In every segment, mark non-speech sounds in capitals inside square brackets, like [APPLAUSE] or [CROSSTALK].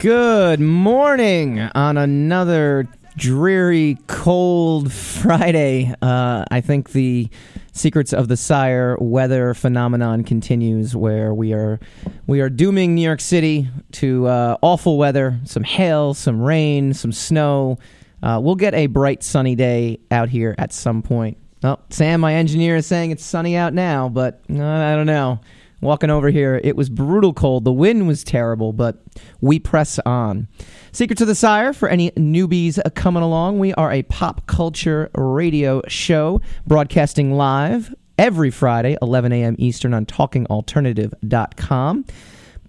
Good morning on another dreary, cold Friday. Uh, I think the Secrets of the Sire weather phenomenon continues, where we are we are dooming New York City to uh, awful weather, some hail, some rain, some snow. Uh, we'll get a bright, sunny day out here at some point. Oh, Sam, my engineer, is saying it's sunny out now, but uh, I don't know. Walking over here, it was brutal cold. The wind was terrible, but we press on. Secrets of the Sire, for any newbies coming along, we are a pop culture radio show broadcasting live every Friday, 11 a.m. Eastern on talkingalternative.com.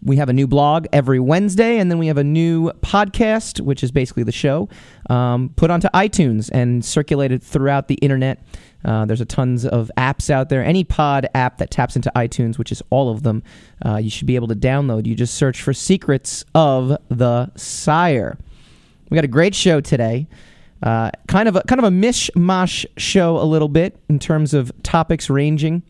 We have a new blog every Wednesday, and then we have a new podcast, which is basically the show, um, put onto iTunes and circulated throughout the internet. Uh, there's a tons of apps out there. Any pod app that taps into iTunes, which is all of them, uh, you should be able to download. You just search for Secrets of the Sire. We got a great show today. Uh, kind of a kind of a mishmash show a little bit in terms of topics ranging,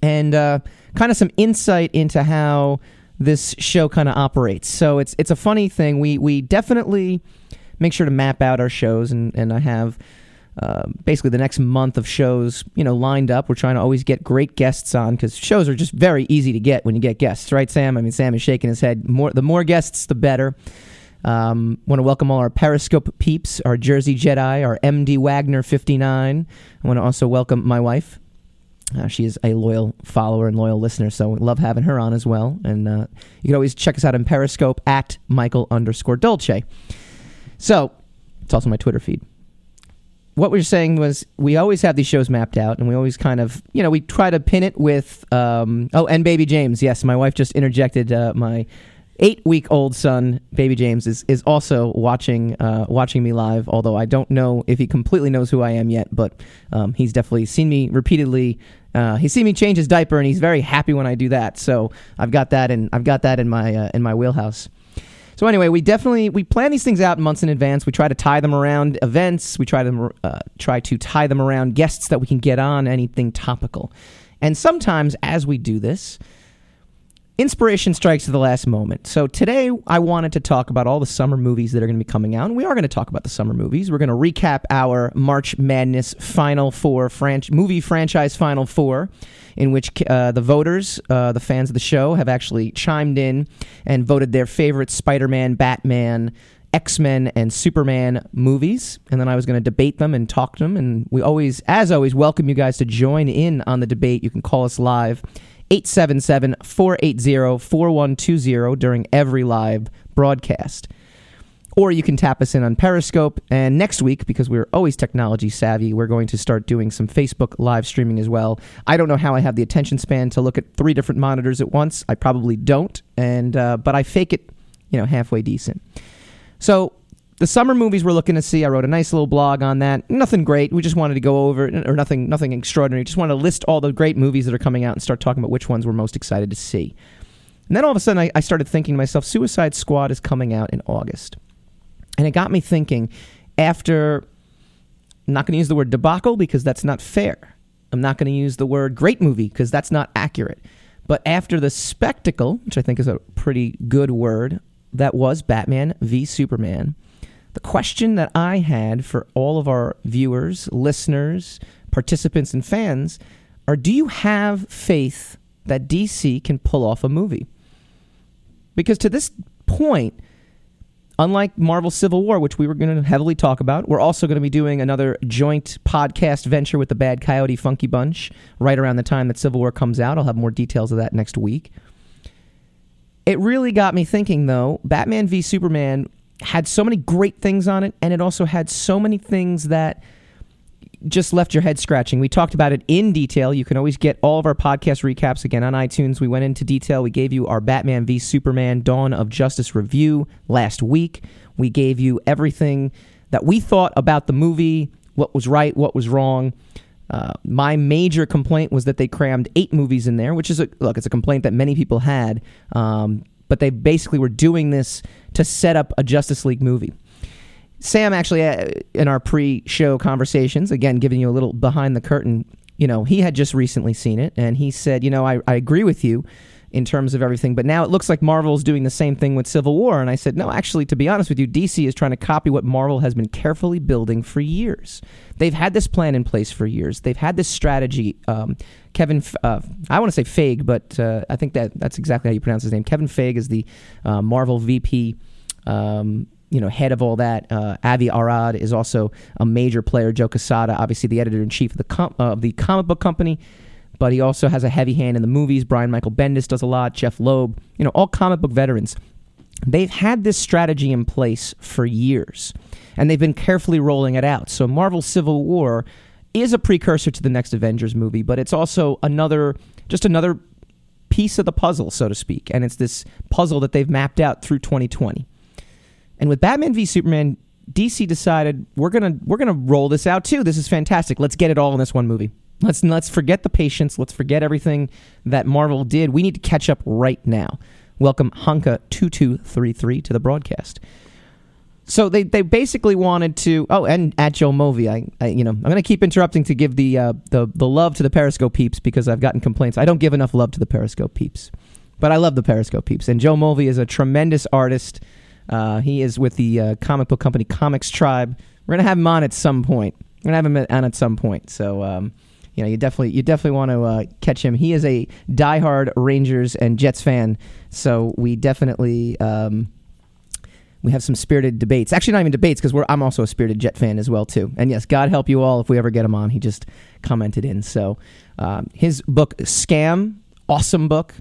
and uh, kind of some insight into how this show kind of operates. So it's it's a funny thing. We we definitely make sure to map out our shows, and and I have uh, basically the next month of shows, you know, lined up. We're trying to always get great guests on because shows are just very easy to get when you get guests, right, Sam? I mean, Sam is shaking his head. More, the more guests, the better. Um, want to welcome all our Periscope peeps, our Jersey Jedi, our MD Wagner 59. I want to also welcome my wife. Uh, she is a loyal follower and loyal listener, so we love having her on as well. And uh, you can always check us out on Periscope at Michael underscore Dolce. So it's also my Twitter feed what we are saying was we always have these shows mapped out and we always kind of you know we try to pin it with um, oh and baby james. Yes my wife just interjected uh, my eight week old son baby james is, is also watching uh, watching me live although i don't know if he completely knows who i am yet but um, he's definitely seen me repeatedly. Uh, he's seen me change his diaper and he's very happy when i do that. So i've got that and i've got that in my uh, in my wheelhouse so anyway, we definitely we plan these things out months in advance. We try to tie them around events. We try to uh, try to tie them around guests that we can get on anything topical. And sometimes, as we do this, inspiration strikes at the last moment. So today, I wanted to talk about all the summer movies that are going to be coming out. And we are going to talk about the summer movies. We're going to recap our March Madness Final Four movie franchise Final Four, in which uh, the voters, uh, the fans of the show, have actually chimed in and voted their favorite Spider-Man, Batman. X Men and Superman movies, and then I was going to debate them and talk to them. And we always, as always, welcome you guys to join in on the debate. You can call us live 877 480 4120 during every live broadcast. Or you can tap us in on Periscope. And next week, because we're always technology savvy, we're going to start doing some Facebook live streaming as well. I don't know how I have the attention span to look at three different monitors at once. I probably don't, and uh, but I fake it, you know, halfway decent. So the summer movies we're looking to see. I wrote a nice little blog on that. Nothing great. We just wanted to go over or nothing nothing extraordinary. Just wanted to list all the great movies that are coming out and start talking about which ones we're most excited to see. And then all of a sudden I, I started thinking to myself, Suicide Squad is coming out in August. And it got me thinking after I'm not going to use the word debacle because that's not fair. I'm not going to use the word great movie because that's not accurate. But after the spectacle, which I think is a pretty good word, that was Batman v Superman, the question that I had for all of our viewers, listeners, participants, and fans are do you have faith that DC can pull off a movie? Because to this point, unlike Marvel Civil War, which we were going to heavily talk about, we're also going to be doing another joint podcast venture with the Bad Coyote Funky Bunch right around the time that Civil War comes out. I'll have more details of that next week. It really got me thinking, though. Batman v Superman had so many great things on it, and it also had so many things that just left your head scratching. We talked about it in detail. You can always get all of our podcast recaps again on iTunes. We went into detail. We gave you our Batman v Superman Dawn of Justice review last week. We gave you everything that we thought about the movie, what was right, what was wrong. Uh, my major complaint was that they crammed eight movies in there, which is a look. It's a complaint that many people had. Um, but they basically were doing this to set up a Justice League movie. Sam actually, uh, in our pre-show conversations, again giving you a little behind the curtain, you know, he had just recently seen it, and he said, you know, I, I agree with you. In terms of everything. But now it looks like Marvel's doing the same thing with Civil War. And I said, no, actually, to be honest with you, DC is trying to copy what Marvel has been carefully building for years. They've had this plan in place for years. They've had this strategy. Um, Kevin, uh, I want to say Feige, but uh, I think that that's exactly how you pronounce his name. Kevin Feige is the uh, Marvel VP. Um, you know, head of all that. Uh, Avi Arad is also a major player. Joe Quesada, obviously the editor in chief of the com- of the comic book company, but he also has a heavy hand in the movies. Brian Michael Bendis does a lot. Jeph Loeb, you know, all comic book veterans. They've had this strategy in place for years, and they've been carefully rolling it out. So Marvel Civil War is a precursor to the next Avengers movie, but it's also another, just another piece of the puzzle, so to speak. And it's this puzzle that they've mapped out through 2020. And with Batman v Superman, DC decided we're gonna we're gonna roll this out too. This is fantastic. Let's get it all in this one movie. Let's let's forget the patience. Let's forget everything that Marvel did. We need to catch up right now. Welcome Hanka two two three three to the broadcast. So they, they basically wanted to oh and at Joe Mulvey I, I you know I'm gonna keep interrupting to give the uh, the the love to the Periscope peeps because I've gotten complaints I don't give enough love to the Periscope peeps but I love the Periscope peeps and Joe Mulvey is a tremendous artist uh, he is with the uh, comic book company ComixTribe we're gonna have him on at some point we're gonna have him on at some point so um, you know you definitely you definitely want to uh, catch him he is a diehard Rangers and Jets fan so we definitely. Um, we have some spirited debates. Actually, not even debates because I'm also a spirited Jet fan as well too. And yes, God help you all if we ever get him on. He just commented in. So um, his book Scam, awesome book,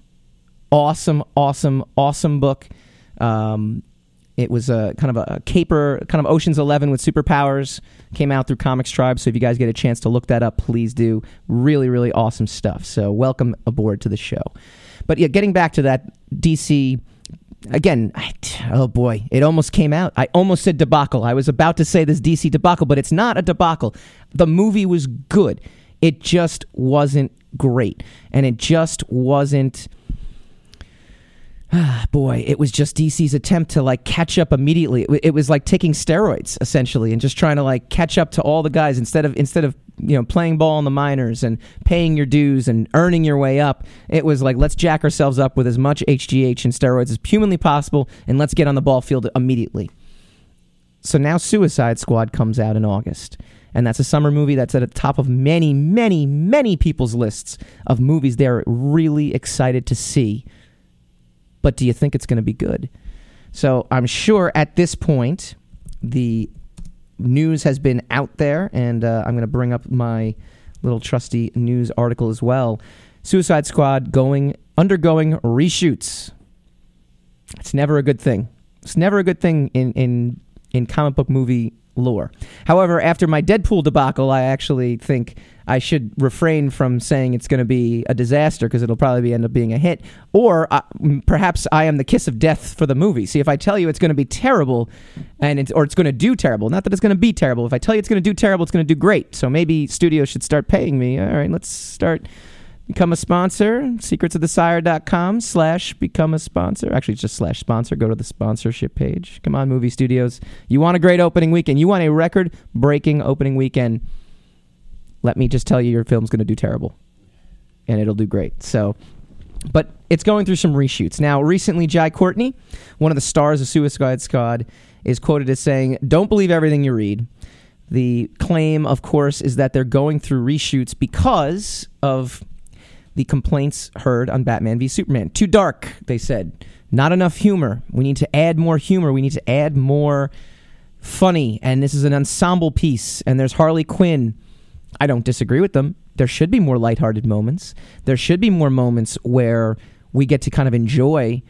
awesome, awesome, awesome book. Um, it was a kind of a caper, kind of Ocean's Eleven with superpowers. Came out through ComixTribe. So if you guys get a chance to look that up, please do. Really, really awesome stuff. So welcome aboard to the show. But yeah, getting back to that DC again, I, oh boy, it almost came out. I almost said debacle. I was about to say this DC debacle, but it's not a debacle. The movie was good. It just wasn't great. And it just wasn't. [SIGHS] Boy, it was just DC's attempt to like catch up immediately. It, it was like taking steroids essentially and just trying to like catch up to all the guys instead of instead of you know playing ball in the minors and paying your dues and earning your way up. It was like let's jack ourselves up with as much HGH and steroids as humanly possible, and let's get on the ball field immediately. So now Suicide Squad comes out in August. And that's a summer movie that's at the top of many, many, many people's lists of movies they're really excited to see. But do you think it's going to be good? So I'm sure at this point, the news has been out there, and uh, I'm going to bring up my little trusty news article as well. Suicide Squad going undergoing reshoots. It's never a good thing. It's never a good thing in in in comic book movie lore. However, after my Deadpool debacle, I actually think I should refrain from saying it's going to be a disaster because it'll probably end up being a hit. Or uh, perhaps I am the kiss of death for the movie. See, if I tell you it's going to be terrible, and it's, or it's going to do terrible, not that it's going to be terrible. If I tell you it's going to do terrible, it's going to do great. So maybe studios should start paying me. All right, let's start become a sponsor secretsofthesire.com slash become a sponsor actually just slash sponsor go to the sponsorship page come on movie studios you want a great opening weekend you want a record breaking opening weekend let me just tell you your film's going to do terrible and it'll do great so but it's going through some reshoots now recently jai courtney one of the stars of suicide squad is quoted as saying don't believe everything you read the claim of course is that they're going through reshoots because of the complaints heard on Batman v Superman. Too dark, they said. Not enough humor. We need to add more humor. We need to add more funny. And this is an ensemble piece. And there's Harley Quinn. I don't disagree with them. There should be more lighthearted moments. There should be more moments where we get to kind of enjoy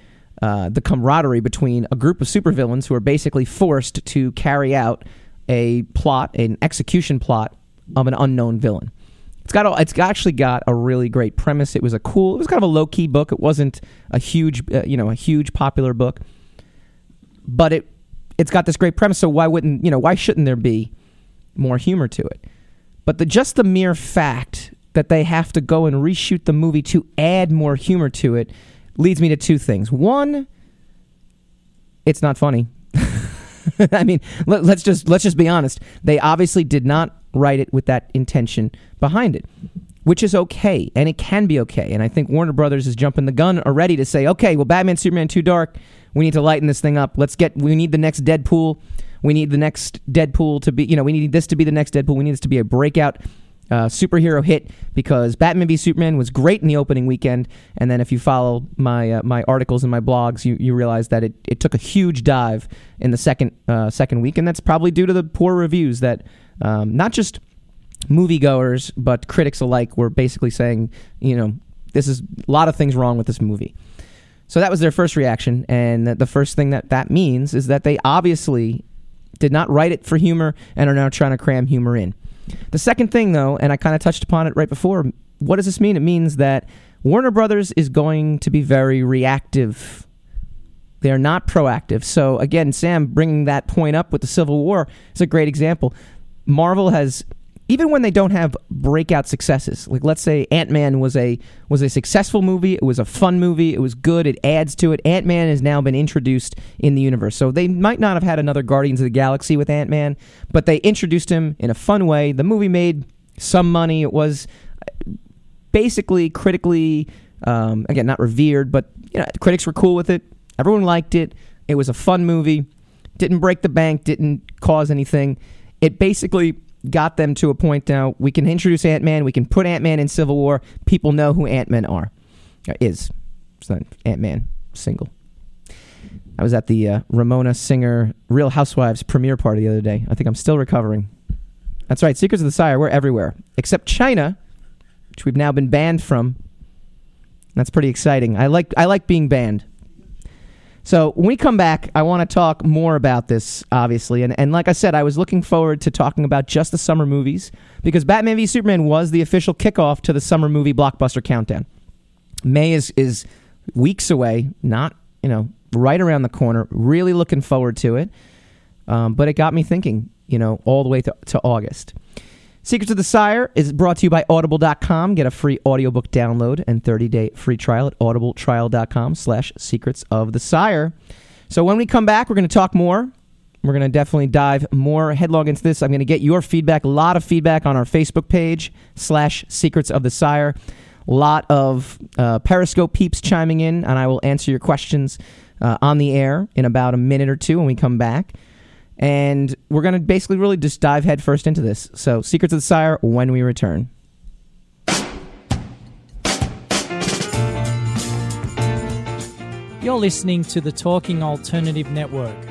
uh, the camaraderie between a group of supervillains who are basically forced to carry out a plot, an execution plot of an unknown villain. It's got a, it's actually got a really great premise. It was a cool. It was kind of a low key book. It wasn't a huge uh, you know a huge popular book, but it it's got this great premise. So why wouldn't you know why shouldn't there be more humor to it? But the just the mere fact that they have to go and reshoot the movie to add more humor to it leads me to two things. One, it's not funny. [LAUGHS] I mean, let, us just let's just be honest. They obviously did not write it with that intention behind it. which is okay, and it can be okay. And I think Warner Brothers is jumping the gun already to say, okay, well, Batman, Superman, Too Dark, we need to lighten this thing up. Let's get, we need the next Deadpool. We need the next Deadpool to be, you know, we need this to be the next Deadpool. We need this to be a breakout uh, superhero hit because Batman v Superman was great in the opening weekend, and then if you follow my uh, my articles and my blogs, you, you realize that it, it took a huge dive in the second uh, second week, and that's probably due to the poor reviews that um, not just moviegoers but critics alike were basically saying, you know, this is a lot of things wrong with this movie. So that was their first reaction, and the first thing that that means is that they obviously did not write it for humor and are now trying to cram humor in. The second thing, though, and I kind of touched upon it right before, what does this mean? It means that Warner Brothers is going to be very reactive. They are not proactive. So, again, Sam bringing that point up with the Civil War is a great example. Marvel has even when they don't have breakout successes like let's say ant-man was a was a successful movie it was a fun movie it was good it adds to it ant-man has now been introduced in the universe. So they might not have had another guardians of the galaxy with ant-man but they introduced him in a fun way. The movie made some money. It was basically critically um, again not revered but you know critics were cool with it. Everyone liked it. It was a fun movie. Didn't break the bank didn't cause anything. It basically got them to a point now we can introduce Ant Man, we can put Ant Man in Civil War. People know who Ant Man are. Is. Ant Man single. I was at the uh, Ramona Singer Real Housewives premiere party the other day. I think I'm still recovering. That's right, Secrets of the Sire, we're everywhere. Except China, which we've now been banned from. That's pretty exciting. I like I like being banned. So when we come back, I want to talk more about this, obviously. And, and like I said, I was looking forward to talking about just the summer movies because Batman v Superman was the official kickoff to the summer movie blockbuster countdown. May is, is weeks away, not, you know, right around the corner. Really looking forward to it. Um, but it got me thinking, you know, all the way to, to August. Secrets of the Sire is brought to you by Audible.com. Get a free audiobook download and 30-day free trial at audibletrial.com slash secrets of the Sire. So when we come back, we're going to talk more. We're going to definitely dive more headlong into this. I'm going to get your feedback, a lot of feedback on our Facebook page slash secrets of the Sire. A lot of uh, Periscope peeps chiming in, and I will answer your questions uh, on the air in about a minute or two when we come back. And we're going to basically really just dive headfirst into this. So, Secrets of the Sire when we return. You're listening to the Talking Alternative Network.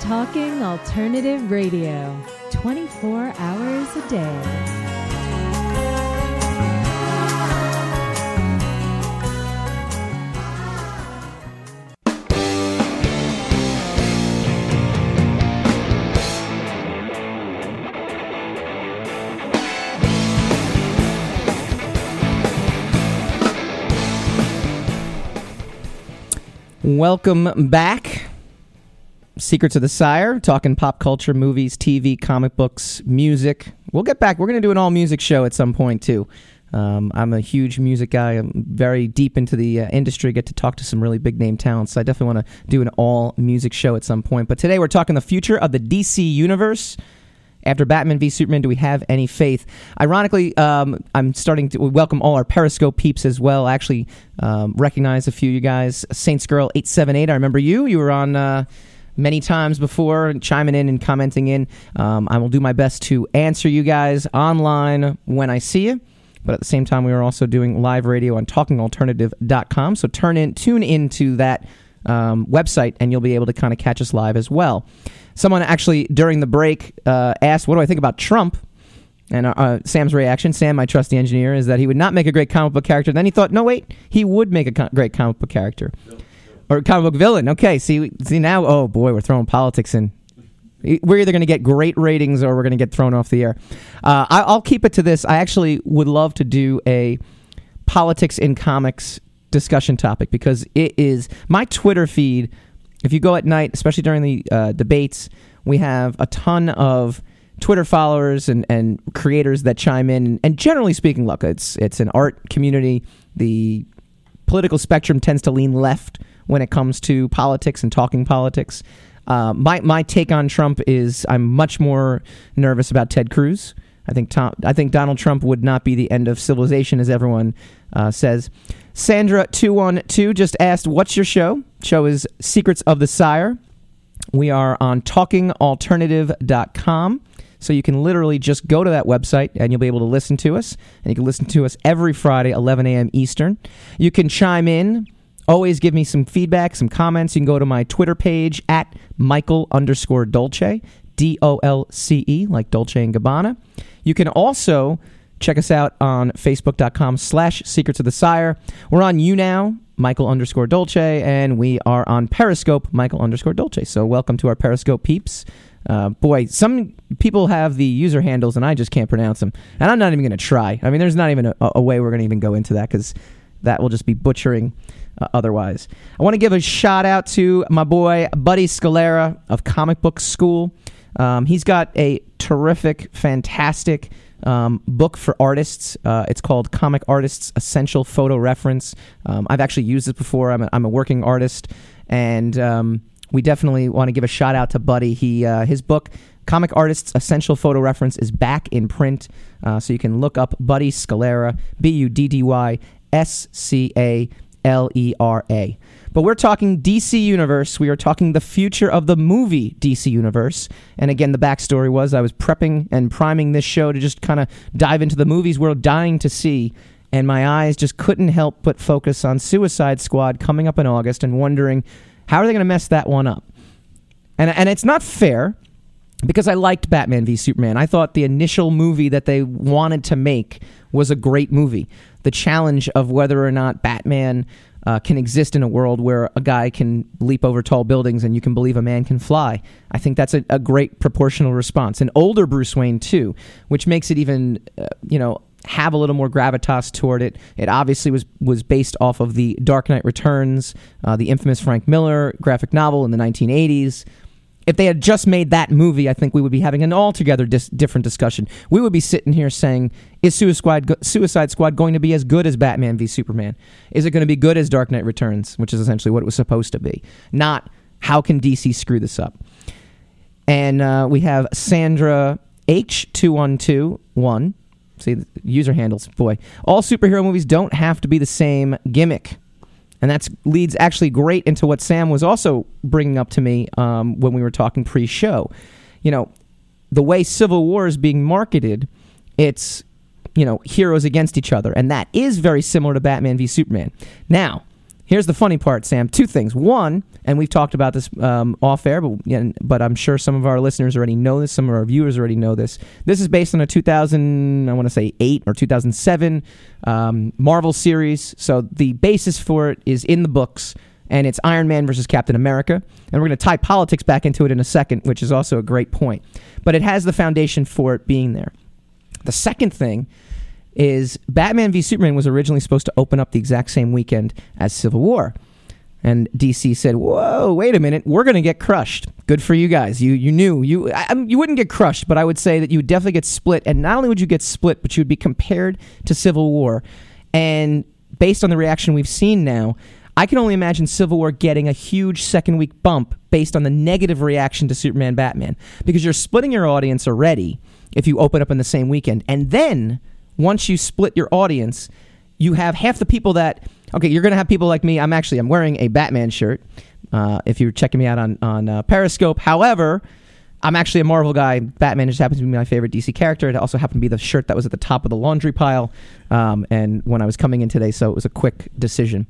Talking Alternative Radio, 24 hours a day. Welcome back. Secrets of the Sire, talking pop culture, movies, TV, comic books, music. We'll get back. We're going to do an all music show at some point, too. Um, I'm a huge music guy. I'm very deep into the uh, industry. Get to talk to some really big name talents. So I definitely want to do an all music show at some point. But today we're talking the future of the DC universe. After Batman v Superman, do we have any faith? Ironically, um, I'm starting to welcome all our Periscope peeps as well. I actually um, recognize a few of you guys. Saints Girl eight seven eight. I remember you. You were on. Uh, many times before, chiming in and commenting in. Um, I will do my best to answer you guys online when I see you. But at the same time, we are also doing live radio on talkingalternative.com. So turn in, tune into that um, website, and you'll be able to kind of catch us live as well. Someone actually during the break uh, asked, "What do I think about Trump?" And uh, uh, Sam's reaction, Sam, my trusty engineer, is that he would not make a great comic book character. Then he thought, no, wait, he would make a co- great comic book character or comic book villain. Okay, see, see now, oh boy, we're throwing politics in. We're either going to get great ratings or we're going to get thrown off the air. Uh, I, I'll keep it to this. I actually would love to do a politics in comics discussion topic because it is my Twitter feed. If you go at night, especially during the uh, debates, we have a ton of Twitter followers and, and creators that chime in. And generally speaking, look, it's it's an art community. The political spectrum tends to lean left when it comes to politics and talking politics. Uh, my my take on Trump is I'm much more nervous about Ted Cruz. I think Tom, I think Donald Trump would not be the end of civilization, as everyone uh, says. Sandra two one two just asked, "What's your show?" Show is Secrets of the Sire. We are on talkingalternative.com. So you can literally just go to that website and you'll be able to listen to us. And you can listen to us every Friday, 11 a.m. Eastern. You can chime in. Always give me some feedback, some comments. You can go to my Twitter page at Michael underscore Dolce, D O L C E, like Dolce and Gabbana. You can also check us out on Facebook.com slash Secrets of the Sire. We're on YouNow, Michael underscore Dolce, and we are on Periscope, Michael underscore Dolce. So welcome to our Periscope peeps. Uh, boy, some people have the user handles and I just can't pronounce them. And I'm not even going to try. I mean, there's not even a, a way we're going to even go into that because that will just be butchering uh, otherwise. I want to give a shout out to my boy, Buddy Scalera of Comic Book School. Um, he's got a terrific, fantastic um, book for artists. Uh, it's called Comic Artists Essential Photo Reference. Um, I've actually used this before. I'm a, I'm a working artist, and um, we definitely want to give a shout out to Buddy. He uh, his book. Comic Artists Essential Photo Reference is back in print, uh, so you can look up Buddy Scalera, B U D D Y S C A L E R A. But we're talking DC Universe. We are talking the future of the movie DC Universe. And again, the backstory was I was prepping and priming this show to just kind of dive into the movies we're dying to see. And my eyes just couldn't help but focus on Suicide Squad coming up in August and wondering how are they going to mess that one up? And, and it's not fair because I liked Batman v Superman. I thought the initial movie that they wanted to make was a great movie. The challenge of whether or not Batman uh, can exist in a world where a guy can leap over tall buildings and you can believe a man can fly. I think that's a, a great proportional response. An older Bruce Wayne, too, which makes it even, uh, you know, have a little more gravitas toward it. It obviously was was based off of the Dark Knight Returns, uh, the infamous Frank Miller graphic novel in the 1980s. If they had just made that movie, I think we would be having an altogether dis- different discussion. We would be sitting here saying, "Is Suicide Squad, Suicide Squad going to be as good as Batman v Superman? Is it going to be good as Dark Knight Returns, which is essentially what it was supposed to be? Not how can DC screw this up?" And uh, we have Sandra H two one two one. See user handles. Boy, all superhero movies don't have to be the same gimmick. And that leads actually great into what Sam was also bringing up to me um, when we were talking pre show. You know, the way Civil War is being marketed, it's, you know, heroes against each other. And that is very similar to Batman v Superman. Now, here's the funny part, Sam. Two things. One, and we've talked about this um, off air, but, but I'm sure some of our listeners already know this. Some of our viewers already know this. This is based on a 2000, I want to say eight or 2007 um, Marvel series. So the basis for it is in the books, and it's Iron Man versus Captain America. And we're going to tie politics back into it in a second, which is also a great point. But it has the foundation for it being there. The second thing is Batman v Superman was originally supposed to open up the exact same weekend as Civil War. And DC said, "Whoa, wait a minute, we're going to get crushed." Good for you guys. You you knew you I, you wouldn't get crushed, but I would say that you would definitely get split. And not only would you get split, but you would be compared to Civil War. And based on the reaction we've seen now, I can only imagine Civil War getting a huge second week bump based on the negative reaction to Superman Batman because you're splitting your audience already if you open up in the same weekend. And then once you split your audience, you have half the people that okay, you're going to have people like me. I'm actually I'm wearing a Batman shirt. Uh, if you're checking me out on on uh, Periscope, however, I'm actually a Marvel guy. Batman just happens to be my favorite DC character. It also happened to be the shirt that was at the top of the laundry pile, um, and when I was coming in today, so it was a quick decision.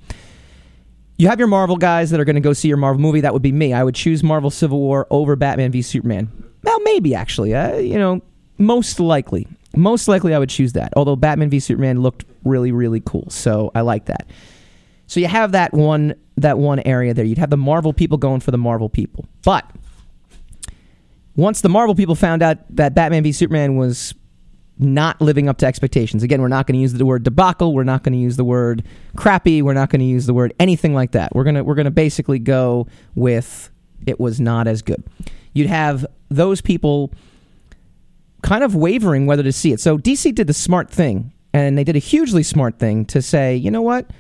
you have your Marvel guys that are going to go see your Marvel movie. That would be me. I would choose Marvel Civil War over Batman v Superman. Well, maybe actually. Uh, you know, most likely, most likely, I would choose that. Although Batman v Superman looked really, really cool, so I like that. So you have that one that one area there. You'd have the Marvel people going for the Marvel people, but once the Marvel people found out that Batman v Superman was not living up to expectations. Again, we're not going to use the word debacle. We're not going to use the word crappy. We're not going to use the word anything like that. We're gonna we're gonna basically go with it was not as good. You'd have those people kind of wavering whether to see it. So DC did the smart thing, and they did a hugely smart thing to say, you know what?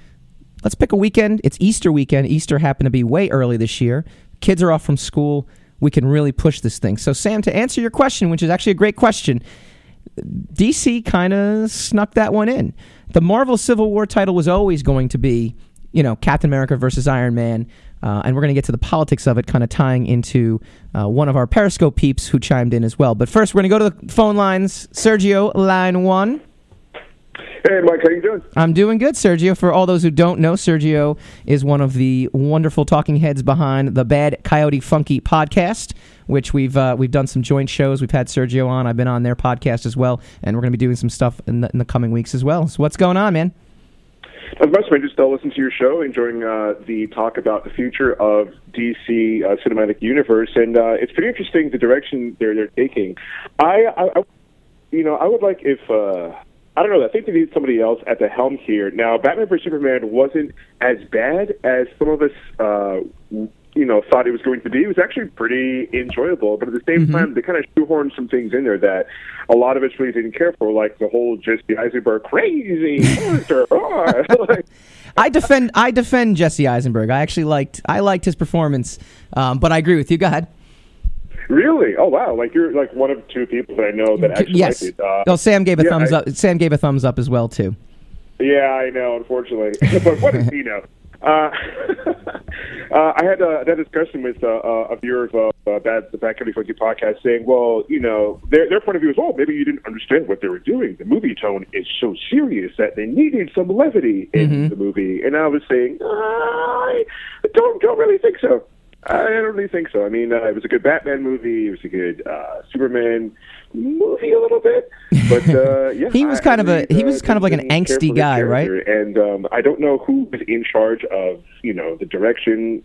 Let's pick a weekend. It's Easter weekend. Easter happened to be way early this year. Kids are off from school. We can really push this thing. So, Sam, to answer your question, which is actually a great question, DC kind of snuck that one in. The Marvel Civil War title was always going to be, you know, Captain America versus Iron Man. Uh, and we're going to get to the politics of it, kind of tying into uh, one of our Periscope peeps who chimed in as well. But first, we're going to go to the phone lines. Sergio, line one. Hey, Mike, how you doing? I'm doing good, Sergio. For all those who don't know, Sergio is one of the wonderful talking heads behind the Bad Coyote Funky podcast, which we've uh, we've done some joint shows. We've had Sergio on. I've been on their podcast as well, and we're going to be doing some stuff in the, in the coming weeks as well. So, what's going on, man? Not much, man. Just still listen to your show, enjoying uh, the talk about the future of DC uh, cinematic universe, and uh, it's pretty interesting the direction they're they're taking. I, I, I you know, I would like if. Uh, I don't know. I think they need somebody else at the helm here. Now, Batman vs Superman wasn't as bad as some of us, uh, you know, thought it was going to be. It was actually pretty enjoyable, but at the same time, they kind of shoehorned some things in there that a lot of us really didn't care for, like the whole Jesse Eisenberg crazy monster. [LAUGHS] [LAUGHS] like, I defend I defend Jesse Eisenberg. I actually liked I liked his performance, um, but I agree with you. Go ahead. really? Oh, wow! Like you're like one of two people that I know that actually yes. liked it. Uh, oh, Sam gave a yeah, thumbs I- up. Sam gave a thumbs up as well too. Yeah, I know, unfortunately. [LAUGHS] but what does he know? Uh, [LAUGHS] uh, I had uh, that discussion with uh, uh, a viewer of uh, uh, Bad, the Bad County Funky podcast saying, well, you know, their, their point of view is, oh, maybe you didn't understand what they were doing. The movie tone is so serious that they needed some levity in the movie. And I was saying, I don't, don't really think so. I don't really think so. I mean, uh, it was a good Batman movie. It was a good uh, Superman movie, a little bit. But uh, [LAUGHS] yeah, He was kind I of a- he was uh, kind of like an angsty guy, right? And um, I don't know who was in charge of you know the direction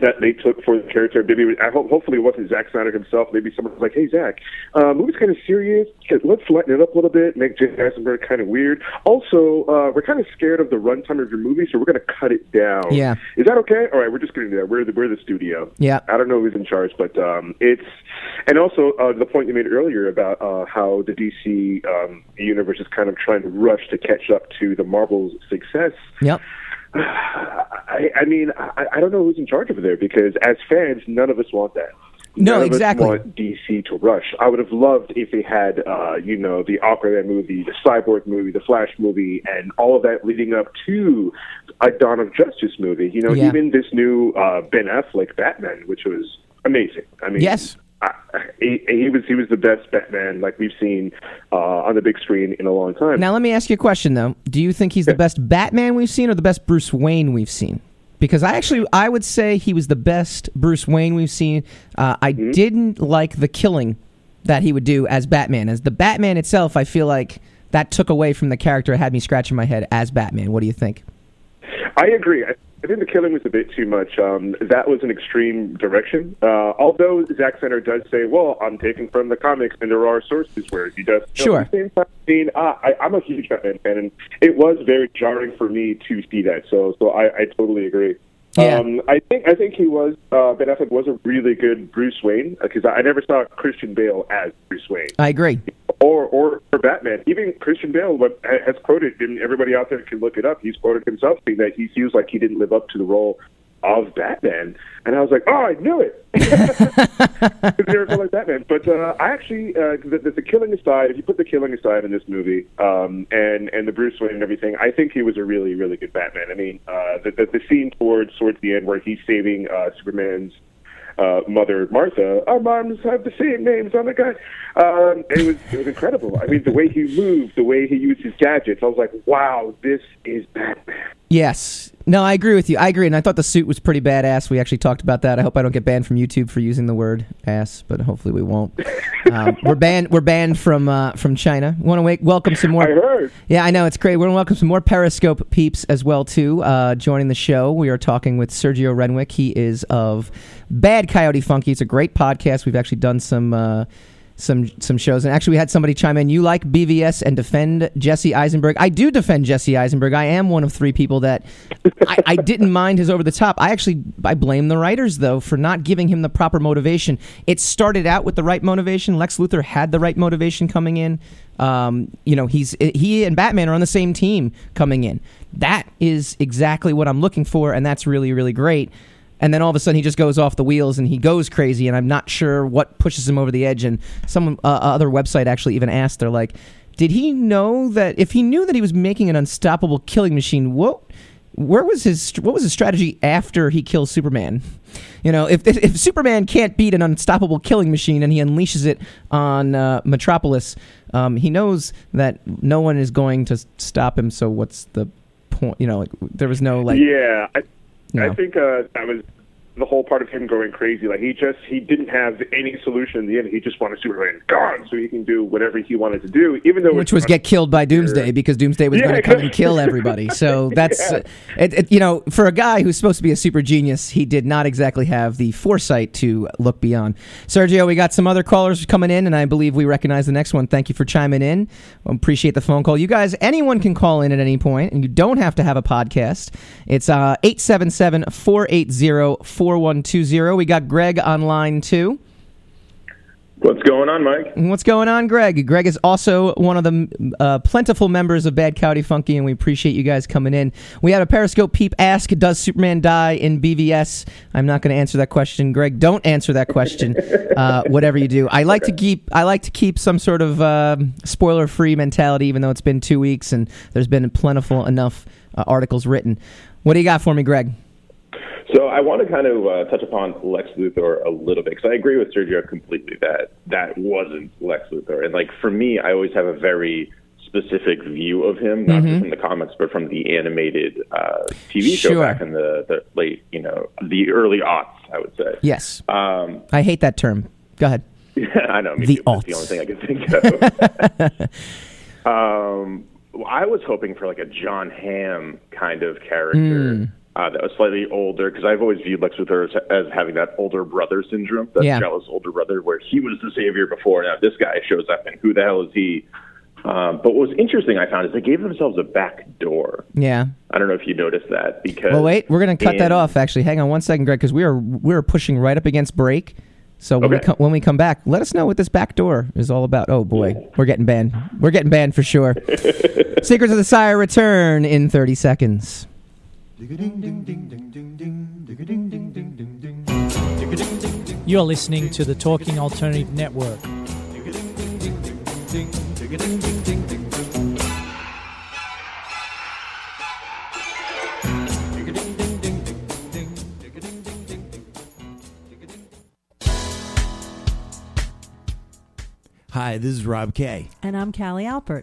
that they took for the character. Maybe I hope, hopefully it wasn't Zack Snyder himself. Maybe someone was like, "Hey, Zack, uh, movie's kind of serious. Let's lighten it up a little bit. Make Jesse Eisenberg kind of weird. Also, uh, we're kind of scared of the runtime of your movie, so we're going to cut it down. Yeah. is that okay? All right, we're just going to do that. We're the we're the studio. Yeah. I don't know who's in charge, but um, it's and also uh, the point you made earlier about uh, how the DC um, universe is kind of trying to rush to catch up to the Marvel's success. Yep. [SIGHS] I, I mean, I, I don't know who's in charge over there because as fans, none of us want that. No, None exactly. Want DC to rush. I would have loved if they had, uh, you know, the Aquaman movie, the Cyborg movie, the Flash movie, and all of that leading up to a Dawn of Justice movie. You know, Yeah. even this new uh, Ben Affleck Batman, which was amazing. I mean, Yes. I, he, he was he was the best Batman like we've seen uh, on the big screen in a long time. Now let me ask you a question though. Do you think he's the best Batman we've seen or the best Bruce Wayne we've seen? Because I actually I would say he was the best Bruce Wayne we've seen. Uh, I Mm-hmm. didn't like the killing that he would do as Batman. As the Batman itself, I feel like that took away from the character. It had me scratching my head as Batman. What do you think? I agree. I, I think the killing was a bit too much. Um, that was an extreme direction. Uh, although Zack Snyder does say, "Well, I'm taking from the comics," and there are sources where he does. Sure. At the same time, I mean, uh, I, I'm a huge Batman fan, and it was very jarring for me to see that. So, so I, I totally agree. Yeah. Um, I think I think he was uh, Ben Affleck was a really good Bruce Wayne because I, I never saw Christian Bale as Bruce Wayne I agree. Or or for Batman. Even Christian Bale what, has quoted, and everybody out there can look it up. He's quoted himself saying that he feels like he didn't live up to the role of Batman. And I was like, oh, I knew it. Because never felt like Batman. But uh, I actually, uh, the, the, the killing aside, if you put the killing aside in this movie, um, and and the Bruce Wayne and everything, I think he was a really really good Batman. I mean, uh, the, the the scene towards towards the end where he's saving uh, Superman's uh, mother Martha. Our moms have the same names on the guy. Um, it was it was incredible. I mean, the way he moved, the way he used his gadgets. I was like, wow, this is Batman. Yes. No, I agree with you. I agree, and I thought the suit was pretty badass. We actually talked about that. I hope I don't get banned from YouTube for using the word ass, but hopefully we won't. um, [LAUGHS] we're banned. We're banned from uh, from China. Want to welcome some more. I heard. Yeah, I know it's great. We're gonna welcome some more Periscope peeps as well too. Uh, joining the show, we are talking with Sergio Renwick. He is of Bad Coyote Funky. It's a great podcast. We've actually done some. Uh, some some shows. And actually, we had somebody chime in. You like BVS and defend Jesse Eisenberg. I do defend Jesse Eisenberg. I am one of three people that I, I didn't mind his over the top. I actually I blame the writers though for not giving him the proper motivation. It started out with the right motivation. Lex Luthor had the right motivation coming in. Um, you know, he's he and Batman are on the same team coming in. That is exactly what I'm looking for, and that's really really great and then all of a sudden he just goes off the wheels and he goes crazy and i'm not sure what pushes him over the edge. And some uh, other website actually even asked they're like did he know that if he knew that he was making an unstoppable killing machine what where was his what was his strategy after he kills superman? You know if if superman can't beat an unstoppable killing machine and he unleashes it on uh, metropolis um, he knows that no one is going to stop him so what's the point you know like there was no like Yeah, I, I think uh, that was the whole part of him going crazy. Like he just he didn't have any solution in the end. He just wanted Superman gone so he can do whatever he wanted to do, even though which was get killed by Doomsday because Doomsday was Yeah, going to come and kill everybody. [LAUGHS] So that's Yeah. uh, it, it, you know for a guy who's supposed to be a super genius, he did not exactly have the foresight to look beyond. Sergio, we got some other callers coming in, and I believe we recognize the next one. Thank you for chiming in. Appreciate the phone call. You guys, anyone can call in at any point, and you don't have to have a podcast. It's uh, 877-480-4120. We got Greg online too. What's going on, Mike? What's going on, Greg? Greg is also one of the uh, plentiful members of Bad County Funky, and we appreciate you guys coming in. We had a Periscope peep ask, "Does Superman die in BVS?" I'm not going to answer that question, Greg. Don't answer that question. [LAUGHS] uh, whatever you do, I like to keep I like to keep some sort of uh, spoiler-free mentality, even though it's been two weeks and there's been plentiful enough uh, articles written. What do you got for me, Greg? So I want to kind of uh, touch upon Lex Luthor a little bit because I agree with Sergio completely that that wasn't Lex Luthor, and like for me, I always have a very specific view of him, not just from the comics, but from the animated uh, TV show back in the, the late, you know, the early aughts, I would say. Yes, Um, I hate that term. Go ahead. Yeah, [LAUGHS] I know, The too. That's the only thing I can think of. [LAUGHS] [LAUGHS] um, I was hoping for like a Jon Hamm kind of character Hmm. Uh, that was slightly older because I've always viewed Lex Luthor as, as having that older brother syndrome, that Yeah. jealous older brother, where he was the savior before. Now this guy shows up, and who the hell is he? Um, but what was interesting, I found, is they gave themselves a back door. Yeah. I don't know if you noticed that because. Well, wait, we're going to cut that off. Actually, hang on one second, Greg, because we are we are pushing right up against break. So when we Okay. co- when we come back, let us know what this back door is all about. Oh boy, we're getting banned. We're getting banned for sure. [LAUGHS] Secrets of the Sire return in thirty seconds. You're listening to the Talking Alternative Network. Hi, this is Rob Kay. And I'm Callie Alpert.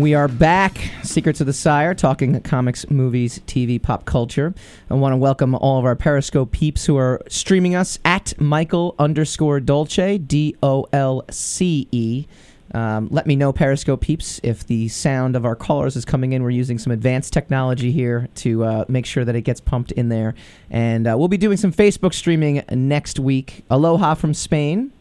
We are back. Secrets of the Sire, talking comics, movies, TV, pop culture. I want to welcome all of our Periscope peeps who are streaming us at Michael underscore Dolce, D O L C E. Um, let me know, Periscope peeps, if the sound of our callers is coming in. We're using some advanced technology here to uh, make sure that it gets pumped in there. And uh, we'll be doing some Facebook streaming next week. Aloha from Spain.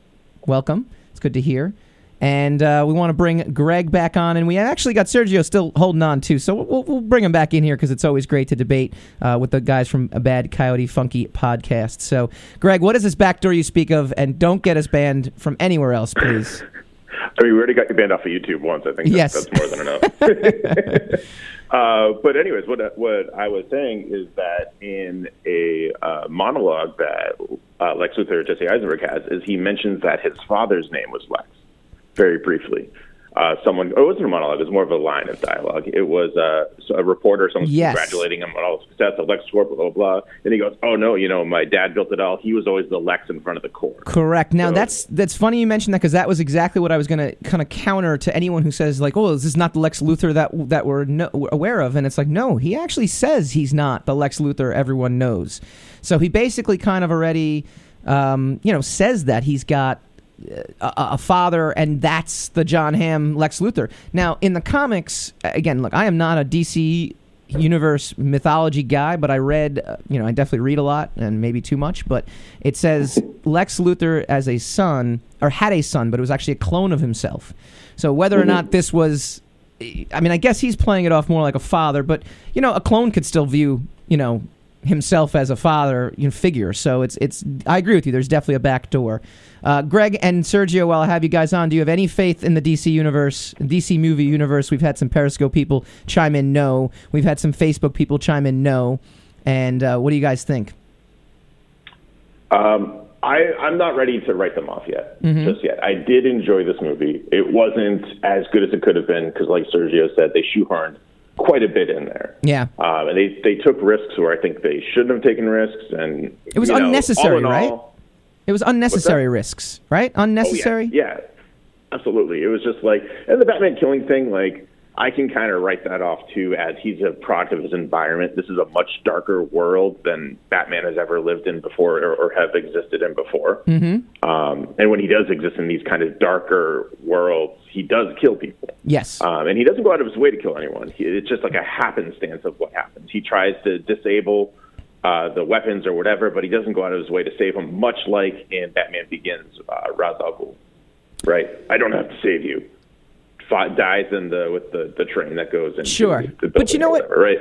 Welcome. It's good to hear. And uh, we want to bring Greg back on, and we actually got Sergio still holding on too. So we'll, we'll bring him back in here because it's always great to debate uh, with the guys from a Bad Coyote Funky podcast. So, Greg, what is this backdoor you speak of? And don't get us banned from anywhere else, please. [LAUGHS] I mean, we already got you banned off of YouTube once. I think that's, Yes. that's more than enough. [LAUGHS] [LAUGHS] uh, but anyways, what what I was saying is that in a uh, monologue that uh, Lex Luthor Jesse Eisenberg has, is he mentions that his father's name was Lex, very briefly. Uh, someone, it wasn't a monologue; it was more of a line of dialogue. It was uh, a reporter, someone Yes. congratulating him on all the success of Lex Corp, blah blah blah. And he goes, "Oh no, you know, my dad built it all. He was always the Lex in front of the core." Correct. Now So- that's that's funny you mentioned that because that was exactly what I was going to kind of counter to anyone who says like, "Oh, this is not the Lex Luthor that that we're no, aware of?" And it's like, no, he actually says he's not the Lex Luthor everyone knows. So he basically kind of already, um, you know, says that he's got a, a father, and that's the Jon Hamm Lex Luthor. Now, in the comics, again, look, I am not a DC universe mythology guy, but I read, uh, you know, I definitely read a lot and maybe too much, but it says Lex Luthor as a son, or had a son, but it was actually a clone of himself. So whether or not this was, I mean, I guess he's playing it off more like a father, but, you know, a clone could still view, you know, himself as a father you know, figure. So it's it's. I agree with you. There's definitely a back door. Uh, Greg and Sergio, while I have you guys on, do you have any faith in the DC universe, DC movie universe? We've had some Periscope people chime in no. We've had some Facebook people chime in no. And uh, what do you guys think? Um, I, I'm not ready to write them off yet, just yet. I did enjoy this movie. It wasn't as good as it could have been because, like Sergio said, they shoehorned quite a bit in there. Yeah. Um, and they, they took risks where I think they shouldn't have taken risks. And It was you know, unnecessary, all right? It was unnecessary risks, right? Oh, yeah. Unnecessary. Yeah, absolutely. It was just like, and the Batman killing thing, like, I can kind of write that off too as he's a product of his environment. This is a much darker world than Batman has ever lived in before or, or have existed in before. Mm-hmm. Um, and when he does exist in these kind of darker worlds, he does kill people. Yes. Um, and he doesn't go out of his way to kill anyone. He, it's just like a happenstance of what happens. He tries to disable uh, the weapons or whatever, but he doesn't go out of his way to save them, much like in Batman Begins, uh, Ra's al Ghul. Right? I don't have to save you. Dies in the with the, the train that goes in. Sure. the But you know or what? right?